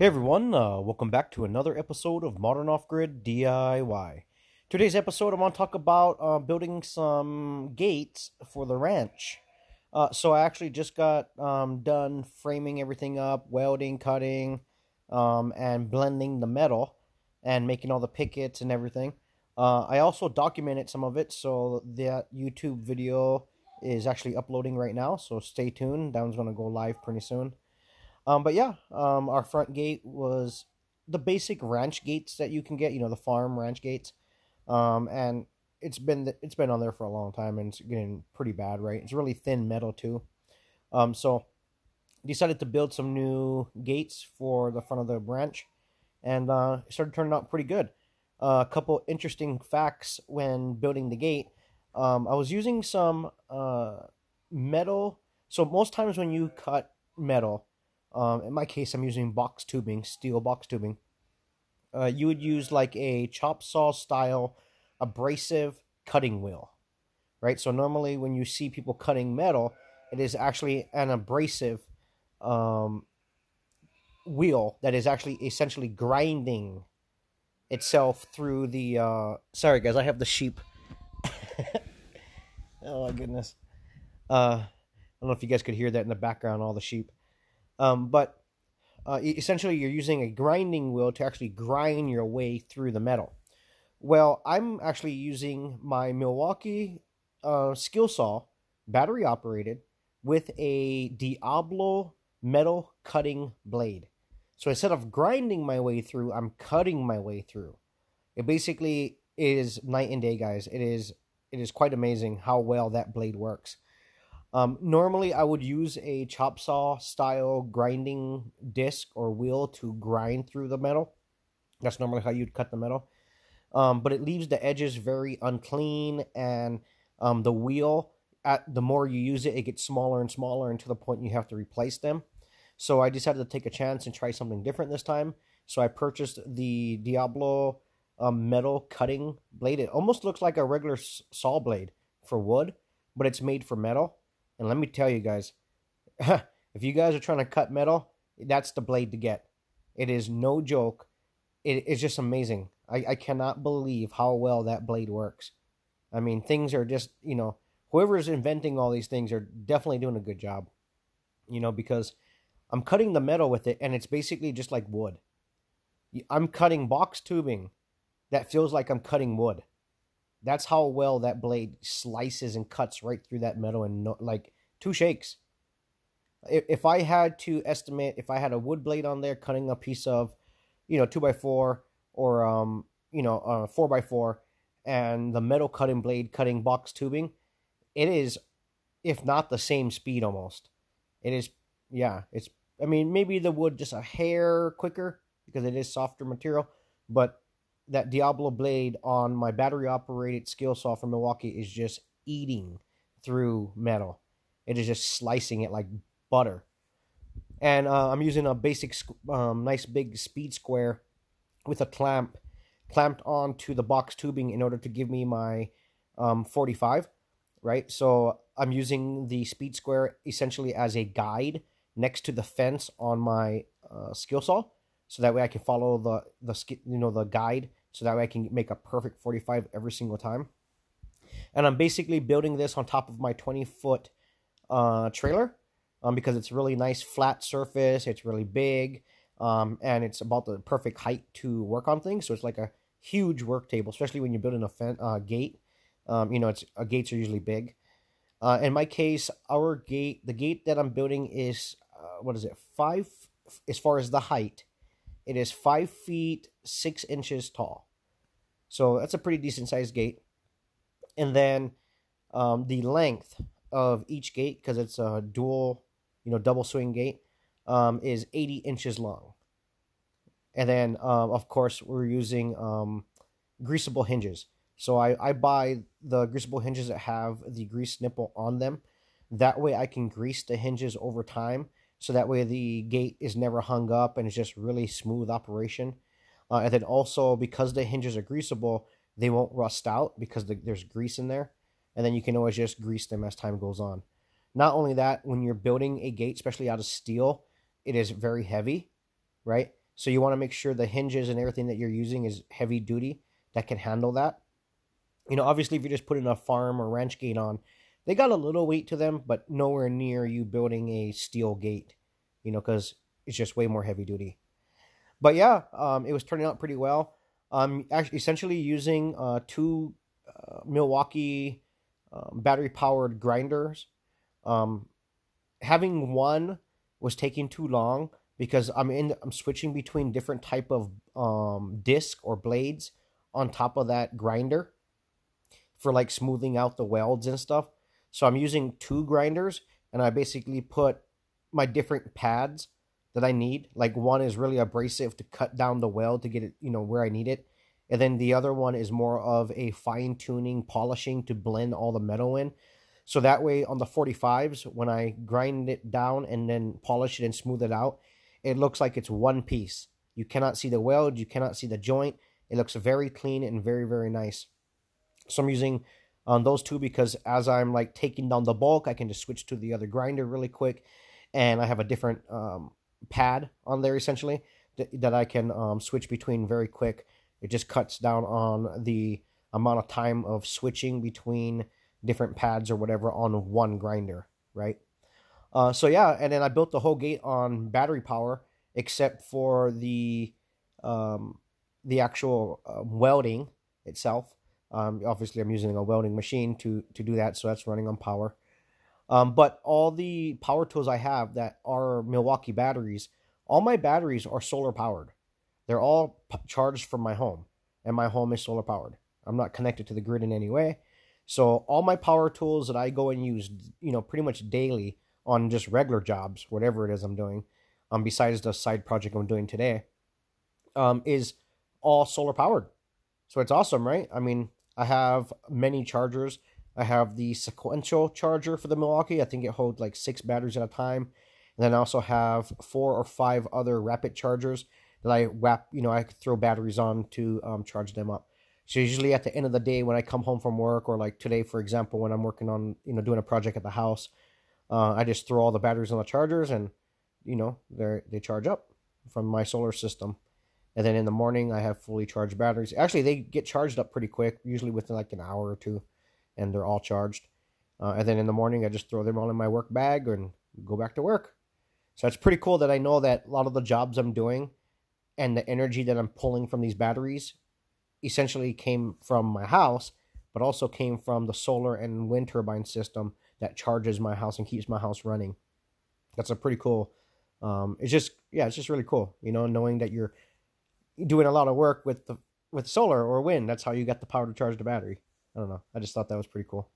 Hey everyone, uh, welcome back to another episode of Modern Off Grid DIY. Today's episode, I want to talk about uh, building some gates for the ranch. Uh, so I actually just got um, done framing everything up, welding, cutting, um, and blending the metal, and making all the pickets and everything. Uh, I also documented some of it, so that YouTube video is actually uploading right now. So stay tuned. That one's going to go live pretty soon. Um, but yeah, um, our front gate was the basic ranch gates that you can get. You know, the farm ranch gates. Um, and it's been it's been on there for a long time, and it's getting pretty bad. Right? It's really thin metal too. Um, so decided to build some new gates for the front of the ranch, and uh, it started turning out pretty good. Uh, a couple interesting facts when building the gate. Um, I was using some uh, metal. So most times when you cut metal, um, in my case, I'm using box tubing, steel box tubing. Uh, you would use like a chop saw style abrasive cutting wheel, right? So normally when you see people cutting metal, it is actually an abrasive um, wheel that is actually essentially grinding itself through the. Uh... Sorry, guys, I have the sheep. oh my goodness. Uh, I don't know if you guys could hear that in the background, all the sheep. Um, but uh, essentially, you're using a grinding wheel to actually grind your way through the metal. Well, I'm actually using my Milwaukee uh, skill saw, battery operated, with a Diablo metal cutting blade. So instead of grinding my way through, I'm cutting my way through. It basically is night and day, guys. It is it is quite amazing how well that blade works. Um, normally, I would use a chop saw style grinding disc or wheel to grind through the metal. That's normally how you'd cut the metal. Um, but it leaves the edges very unclean, and um, the wheel, at the more you use it, it gets smaller and smaller, to the point you have to replace them. So I decided to take a chance and try something different this time. So I purchased the Diablo um, metal cutting blade. It almost looks like a regular saw blade for wood, but it's made for metal and let me tell you guys, if you guys are trying to cut metal, that's the blade to get. It is no joke. It is just amazing. I, I cannot believe how well that blade works. I mean, things are just, you know, whoever is inventing all these things are definitely doing a good job. You know, because I'm cutting the metal with it and it's basically just like wood. I'm cutting box tubing that feels like I'm cutting wood. That's how well that blade slices and cuts right through that metal and no, like two shakes. If, if I had to estimate, if I had a wood blade on there cutting a piece of, you know, two by four or um, you know, uh, four by four, and the metal cutting blade cutting box tubing, it is, if not the same speed almost. It is, yeah. It's, I mean, maybe the wood just a hair quicker because it is softer material, but that Diablo blade on my battery operated skill saw from Milwaukee is just eating through metal. It is just slicing it like butter. And uh, I'm using a basic, um, nice big speed square with a clamp clamped onto the box tubing in order to give me my um, 45, right? So I'm using the speed square essentially as a guide next to the fence on my uh, skill saw, so that way I can follow the the you know the guide so that way I can make a perfect 45 every single time. And I'm basically building this on top of my 20 foot uh, trailer um, because it's really nice flat surface, it's really big, um, and it's about the perfect height to work on things. So it's like a huge work table, especially when you're building a fen- uh, gate. Um, you know, it's uh, gates are usually big. Uh, in my case, our gate, the gate that I'm building is uh, what is it? Five as far as the height it is five feet six inches tall. So that's a pretty decent sized gate. And then um, the length of each gate, because it's a dual, you know, double swing gate, um, is 80 inches long. And then, um, of course, we're using um, greasable hinges. So I, I buy the greasable hinges that have the grease nipple on them. That way I can grease the hinges over time so that way the gate is never hung up and it's just really smooth operation. Uh, and then also because the hinges are greasable, they won't rust out because the, there's grease in there. And then you can always just grease them as time goes on. Not only that, when you're building a gate, especially out of steel, it is very heavy, right? So you want to make sure the hinges and everything that you're using is heavy duty that can handle that. You know, obviously, if you're just putting a farm or ranch gate on, they got a little weight to them, but nowhere near you building a steel gate, you know, because it's just way more heavy duty. But yeah, um, it was turning out pretty well. I'm actually essentially using uh, two uh, Milwaukee um, battery powered grinders. Um, having one was taking too long because I'm in I'm switching between different type of um, disc or blades on top of that grinder for like smoothing out the welds and stuff. So I'm using two grinders and I basically put my different pads that I need. Like one is really abrasive to cut down the weld to get it, you know, where I need it. And then the other one is more of a fine tuning, polishing to blend all the metal in. So that way on the 45s, when I grind it down and then polish it and smooth it out, it looks like it's one piece. You cannot see the weld, you cannot see the joint. It looks very clean and very, very nice. So I'm using on um, those two because as I'm like taking down the bulk, I can just switch to the other grinder really quick. And I have a different um, pad on there essentially that, that I can um, switch between very quick. It just cuts down on the amount of time of switching between different pads or whatever on one grinder, right? Uh, so yeah, and then I built the whole gate on battery power, except for the um, the actual uh, welding itself. Um, obviously, I'm using a welding machine to to do that, so that's running on power. Um, but all the power tools I have that are Milwaukee batteries, all my batteries are solar powered. They're all p- charged from my home, and my home is solar powered. I'm not connected to the grid in any way. So all my power tools that I go and use, you know, pretty much daily on just regular jobs, whatever it is I'm doing, um, besides the side project I'm doing today, um, is all solar powered. So it's awesome, right? I mean, I have many chargers I have the sequential charger for the Milwaukee. I think it holds like six batteries at a time. And then I also have four or five other rapid chargers that I wrap, you know, I throw batteries on to um, charge them up. So usually at the end of the day when I come home from work or like today, for example, when I'm working on, you know, doing a project at the house, uh, I just throw all the batteries on the chargers and, you know, they they charge up from my solar system. And then in the morning I have fully charged batteries. Actually, they get charged up pretty quick, usually within like an hour or two and they're all charged. Uh, and then in the morning, I just throw them all in my work bag and go back to work. So it's pretty cool that I know that a lot of the jobs I'm doing and the energy that I'm pulling from these batteries essentially came from my house, but also came from the solar and wind turbine system that charges my house and keeps my house running. That's a pretty cool. Um, it's just yeah, it's just really cool, you know, knowing that you're doing a lot of work with the with solar or wind. That's how you get the power to charge the battery. I don't know. I just thought that was pretty cool.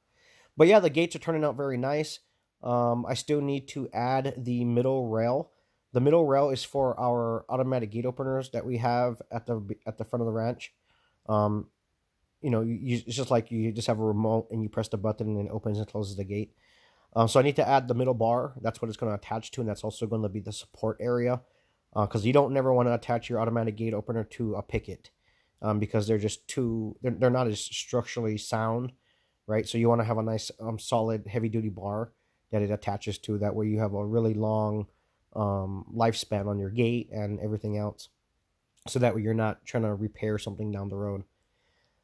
But yeah, the gates are turning out very nice. Um, I still need to add the middle rail. The middle rail is for our automatic gate openers that we have at the at the front of the ranch. Um, you know, you, it's just like you just have a remote and you press the button and it opens and closes the gate. Um, so I need to add the middle bar. That's what it's going to attach to, and that's also going to be the support area. Because uh, you don't never want to attach your automatic gate opener to a picket um, because they're just too they're, they're not as structurally sound right? So you want to have a nice um, solid heavy duty bar that it attaches to. That way you have a really long um, lifespan on your gate and everything else. So that way you're not trying to repair something down the road.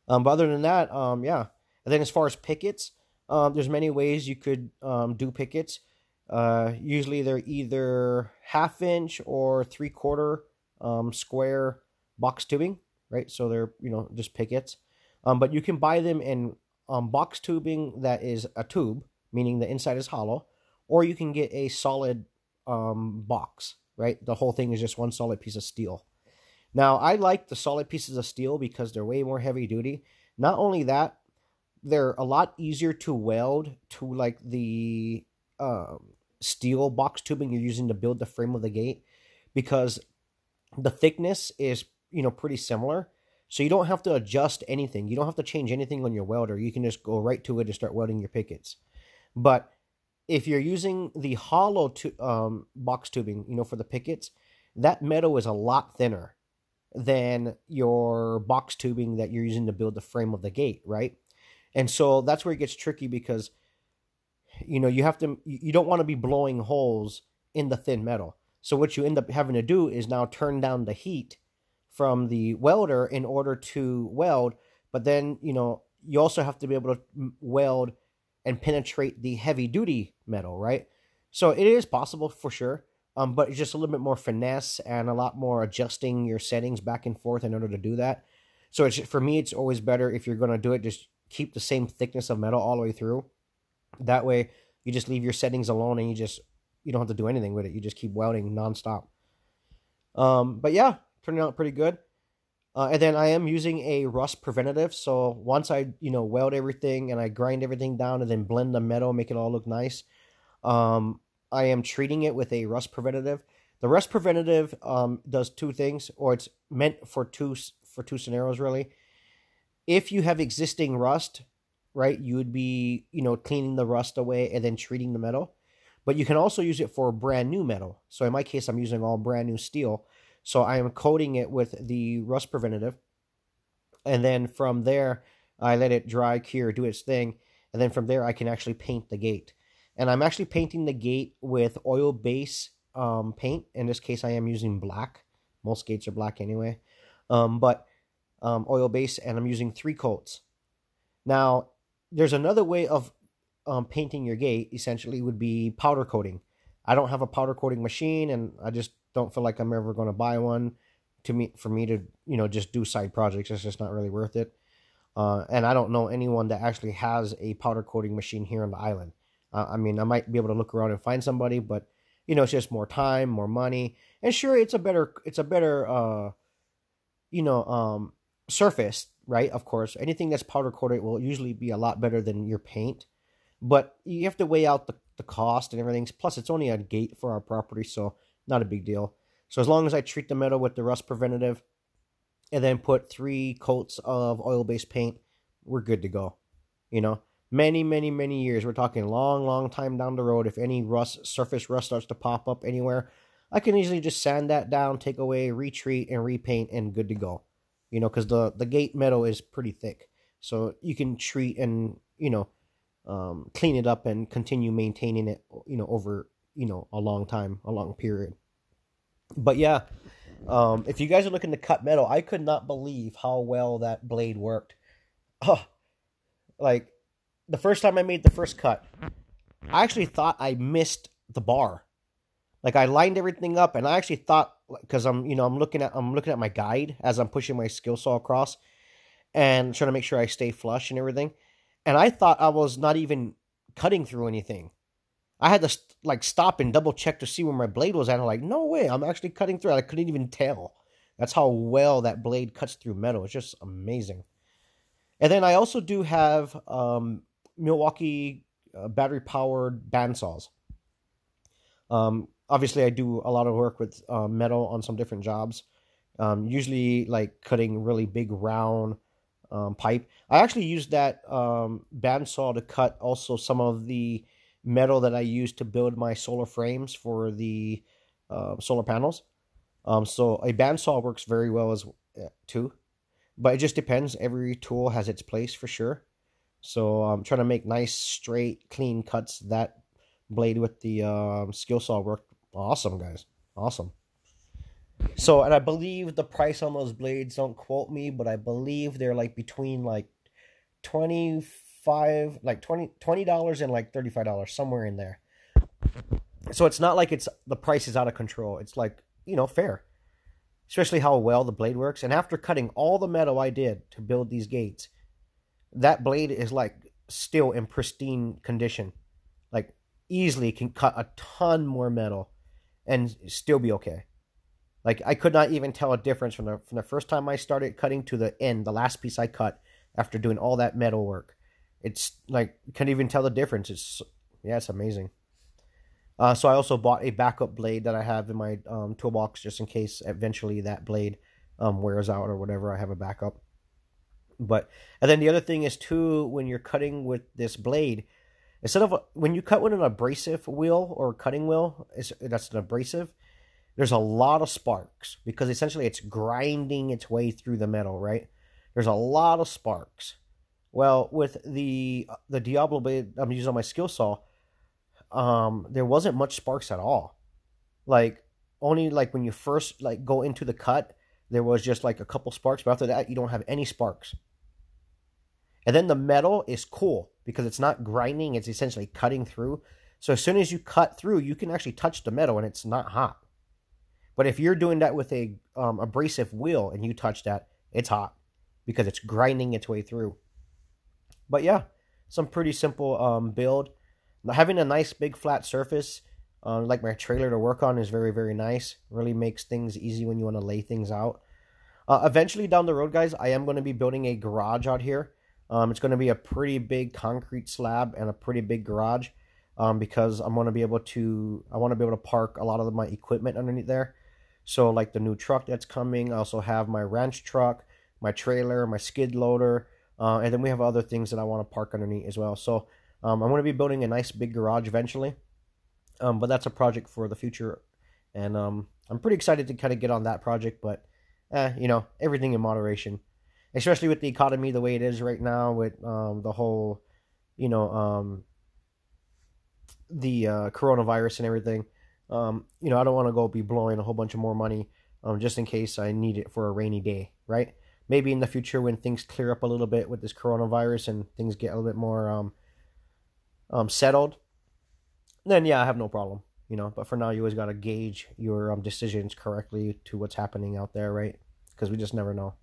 Um, but other than that um, yeah. And then as far as pickets um, there's many ways you could um, do pickets. Uh, usually they're either half inch or three quarter um, square box tubing right? So they're you know just pickets, um, but you can buy them in um, box tubing that is a tube, meaning the inside is hollow, or you can get a solid um, box, right? The whole thing is just one solid piece of steel. Now I like the solid pieces of steel because they're way more heavy duty. Not only that, they're a lot easier to weld to like the um, steel box tubing you're using to build the frame of the gate because the thickness is you know, pretty similar. So you don't have to adjust anything. You don't have to change anything on your welder. You can just go right to it and start welding your pickets. But if you're using the hollow tu- um, box tubing, you know, for the pickets, that metal is a lot thinner than your box tubing that you're using to build the frame of the gate, right? And so that's where it gets tricky because you know you have to you don't want to be blowing holes in the thin metal. So what you end up having to do is now turn down the heat from the welder in order to weld, but then, you know, you also have to be able to weld and penetrate the heavy duty metal, right? So it is possible for sure, um, but it's just a little bit more finesse and a lot more adjusting your settings back and forth in order to do that. So it's for me, it's always better if you're going to do it, just keep the same thickness of metal all the way through. That way, you just leave your settings alone and you just you don't have to do anything with it. You just keep welding nonstop. Um, but yeah, turning out pretty good. Uh, and then I am using a rust preventative. So once I, you know, weld everything and I grind everything down and then blend the metal, make it all look nice, um, I am treating it with a rust preventative. The rust preventative um, does two things, or it's meant for two for two scenarios really. If you have existing rust, right, you would be, you know, cleaning the rust away and then treating the metal. But you can also use it for brand new metal. So in my case, I'm using all brand new steel so I am coating it with the rust preventative. And then from there, I let it dry, cure, do its thing. And then from there, I can actually paint the gate. And I'm actually painting the gate with oil base um, paint. In this case, I am using black. Most gates are black anyway. Um, but um, oil base, and I'm using three coats. Now, there's another way of um, painting your gate, essentially, would be powder coating. I don't have a powder coating machine, and I just don't feel like I'm ever going to buy one to me for me to you know just do side projects. It's just not really worth it. Uh, and I don't know anyone that actually has a powder coating machine here on the island. Uh, I mean, I might be able to look around and find somebody, but you know, it's just more time, more money, and sure, it's a better, it's a better, uh, you know, um, surface, right? Of course, anything that's powder coated will usually be a lot better than your paint, but you have to weigh out the the cost and everything. Plus, it's only a gate for our property, so not a big deal. So as long as I treat the metal with the rust preventative and then put three coats of oil-based paint, we're good to go. You know, many, many, many years. We're talking long, long time down the road. If any rust, surface rust starts to pop up anywhere, I can easily just sand that down, take away, retreat, and repaint, and good to go. You know, because the the gate metal is pretty thick, so you can treat and you know um, clean it up and continue maintaining it. You know, over you know a long time, a long period. But yeah, um, if you guys are looking to cut metal, I could not believe how well that blade worked. Oh, like the first time I made the first cut, I actually thought I missed the bar. Like I lined everything up, and I actually thought because I'm you know I'm looking at I'm looking at my guide as I'm pushing my skill saw across, and trying to make sure I stay flush and everything. And I thought I was not even cutting through anything. I had to like stop and double check to see where my blade was at. I'm like, no way, I'm actually cutting through. I couldn't even tell. That's how well that blade cuts through metal. It's just amazing. And then I also do have um, Milwaukee uh, battery powered bandsaws. Um, obviously, I do a lot of work with uh, metal on some different jobs. Um, usually, like cutting really big round um, pipe. I actually use that um, bandsaw to cut also some of the metal that I use to build my solar frames for the uh, solar panels. Um, so a bandsaw works very well as uh, too, but it just depends. Every tool has its place for sure. So I'm trying to make nice, straight, clean cuts. That blade with the um, skill saw worked awesome, guys. Awesome. So, and I believe the price on those blades, don't quote me, but I believe they're like between like 20 five like 20 dollars and like thirty five dollars somewhere in there. So it's not like it's the price is out of control. It's like you know fair, especially how well the blade works. And after cutting all the metal I did to build these gates, that blade is like still in pristine condition. Like easily can cut a ton more metal and still be okay. Like I could not even tell a difference from the from the first time I started cutting to the end, the last piece I cut after doing all that metal work. It's like can't even tell the difference. It's yeah, it's amazing. Uh, so I also bought a backup blade that I have in my um, toolbox just in case eventually that blade um, wears out or whatever. I have a backup. But and then the other thing is too when you're cutting with this blade, instead of when you cut with an abrasive wheel or cutting wheel, that's an abrasive. There's a lot of sparks because essentially it's grinding its way through the metal, right? There's a lot of sparks. Well, with the the Diablo blade I'm using on my skill saw, um, there wasn't much sparks at all. Like only like when you first like go into the cut, there was just like a couple sparks, but after that, you don't have any sparks. And then the metal is cool because it's not grinding, it's essentially cutting through. So as soon as you cut through, you can actually touch the metal and it's not hot. But if you're doing that with a um, abrasive wheel and you touch that, it's hot because it's grinding its way through. But yeah, some pretty simple um, build. Having a nice big flat surface, uh, like my trailer to work on, is very very nice. Really makes things easy when you want to lay things out. Uh, eventually down the road, guys, I am going to be building a garage out here. Um, it's going to be a pretty big concrete slab and a pretty big garage um, because I'm going to be able to I want to be able to park a lot of my equipment underneath there. So like the new truck that's coming, I also have my ranch truck, my trailer, my skid loader, uh, and then we have other things that I want to park underneath as well. So um, I'm going to be building a nice big garage eventually, um, but that's a project for the future, and um, I'm pretty excited to kind of get on that project. But eh, you know, everything in moderation, especially with the economy the way it is right now, with um, the whole, you know, um, the uh, coronavirus and everything. Um, you know, I don't want to go be blowing a whole bunch of more money just in case I need it for a rainy day, right? Maybe in the future when things clear up a little bit with this coronavirus and things get a little bit more um, um, settled, then yeah, I have no problem, you know. But for now, you always got to gauge your um, decisions correctly to what's happening out there, right? Because we just never know.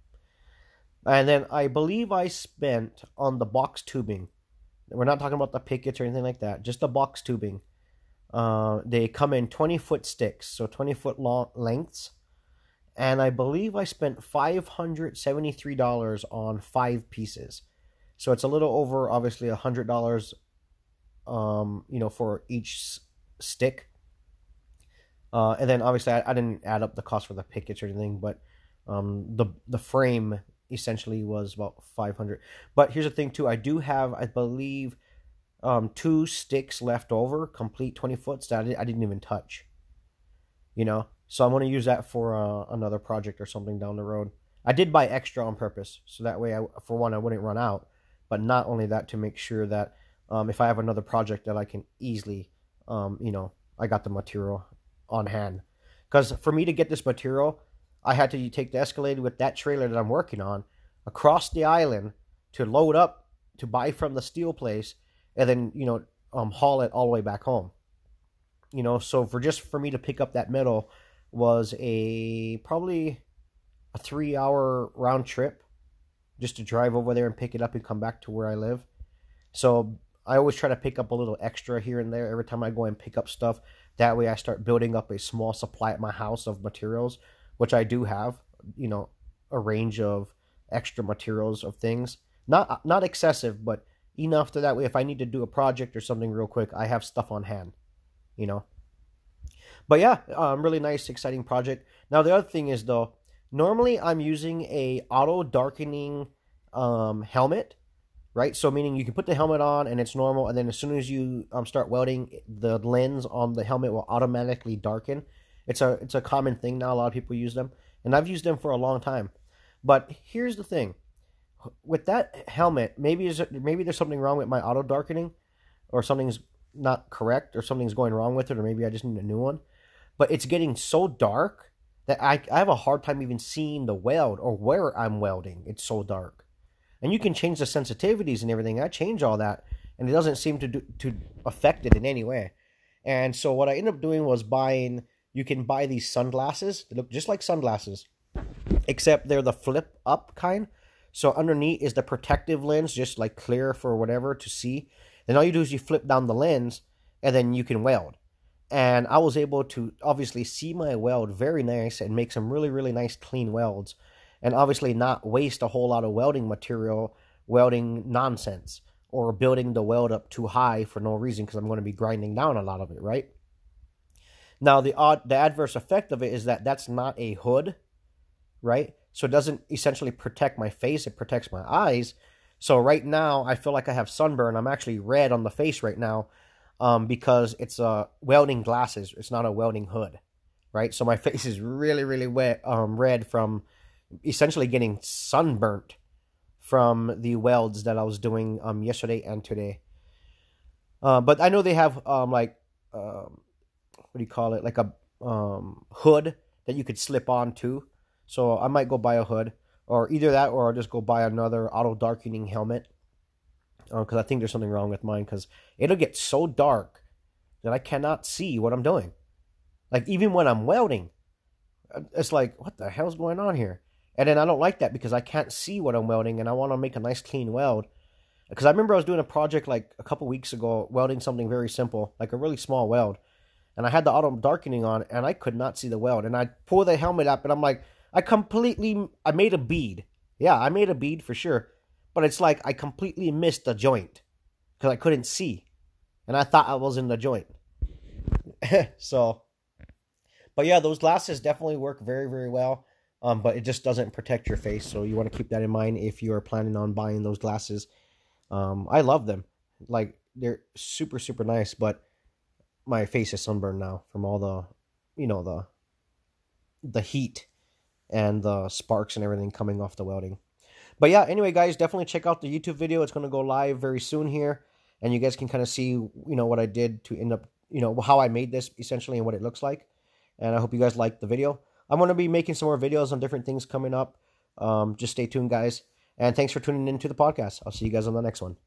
And then I believe I spent on the box tubing. We're not talking about the pickets or anything like that, just the box tubing uh, they come in 20 foot sticks, so 20 foot long lengths. And I believe I spent $573 on five pieces. So it's a little over, obviously, $100, um, you know, for each stick. Uh, and then obviously I, I, didn't add up the cost for the pickets or anything, but um, the the frame essentially was about 500 but here's the thing too i do have i believe um, two sticks left over, complete 20 foots that I didn't even touch. You know? So I'm going to use that for uh, another project or something down the road. I did buy extra on purpose. So that way, I, for one, I wouldn't run out. But not only that, to make sure that um, if I have another project that I can easily, um, you know, I got the material on hand. Because for me to get this material, I had to take the Escalade with that trailer that I'm working on across the island to load up to buy from the steel place and then you know um, haul it all the way back home. You know, so for just for me to pick up that metal was a probably a three hour round trip just to drive over there and pick it up and come back to where I live. So I always try to pick up a little extra here and there every time I go and pick up stuff. That way I start building up a small supply at my house of materials, which I do have, you know, a range of extra materials of things. Not not excessive, but enough to that way if I need to do a project or something real quick, I have stuff on hand, you know. But yeah, um, really nice, exciting project. Now the other thing is though, normally I'm using a auto darkening um, helmet, right? So meaning you can put the helmet on and it's normal, and then as soon as you um, start welding, the lens on the helmet will automatically darken. It's a it's a common thing now. A lot of people use them, and I've used them for a long time. But here's the thing: with that helmet, maybe is maybe there's something wrong with my auto darkening, or something's not correct, or something's going wrong with it, or maybe I just need a new one. But it's getting so dark that I, I have a hard time even seeing the weld or where I'm welding. It's so dark, and you can change the sensitivities and everything. I change all that, and it doesn't seem to do, to affect it in any way. And so what I ended up doing was buying. You can buy these sunglasses. They look just like sunglasses, except they're the flip up kind so underneath is the protective lens, just like clear for whatever to see. Then all you do is you flip down the lens, and then you can weld. And I was able to obviously see my weld very nice and make some really really nice clean welds, and obviously not waste a whole lot of welding material welding nonsense or building the weld up too high for no reason because I'm going to be grinding down a lot of it, right? Now the odd the adverse effect of it is that that's not a hood, right? So it doesn't essentially protect my face, it protects my eyes. So right now, I feel like I have sunburn. I'm actually red on the face right now um, because it's uh, welding glasses. It's not a welding hood, right? So my face is really, really wet, um, red from essentially getting sunburnt from the welds that I was doing um, yesterday and today. Uh, but I know they have um, like um, what do you call it? Like a um, hood that you could slip on too. So I might go buy a hood, or either that, or I'll just go buy another auto darkening helmet. Because uh, I think there's something wrong with mine. Because it'll get so dark that I cannot see what I'm doing. Like even when I'm welding, uh, it's like what the hell's going on here? And then I don't like that because I can't see what I'm welding, and I want to make a nice clean weld. Because I remember I was doing a project like a couple weeks ago, welding something very simple, like a really small weld, and I had the auto darkening on, and I could not see the weld. And I pull the helmet up, and I'm like, I completely, I made a bead. Yeah, I made a bead for sure, but it's like I completely missed the joint because I couldn't see, and I thought I was in the joint. so, but yeah, those glasses definitely work very, very well. Um, but it just doesn't protect your face, so you want to keep that in mind if you are planning on buying those glasses. Um, I love them, like they're super, super nice. But my face is sunburned now from all the, you know, the the heat and the sparks and everything coming off the welding. But yeah, anyway, guys, definitely check out the YouTube video. It's going to go live very soon here, and you guys can kind of see, you know, what I did to end up, you know, how I made this essentially and what it looks like. And I hope you guys liked the video. I'm going to be making some more videos on different things coming up. Um, just stay tuned, guys. And thanks for tuning into the podcast. I'll see you guys on the next one.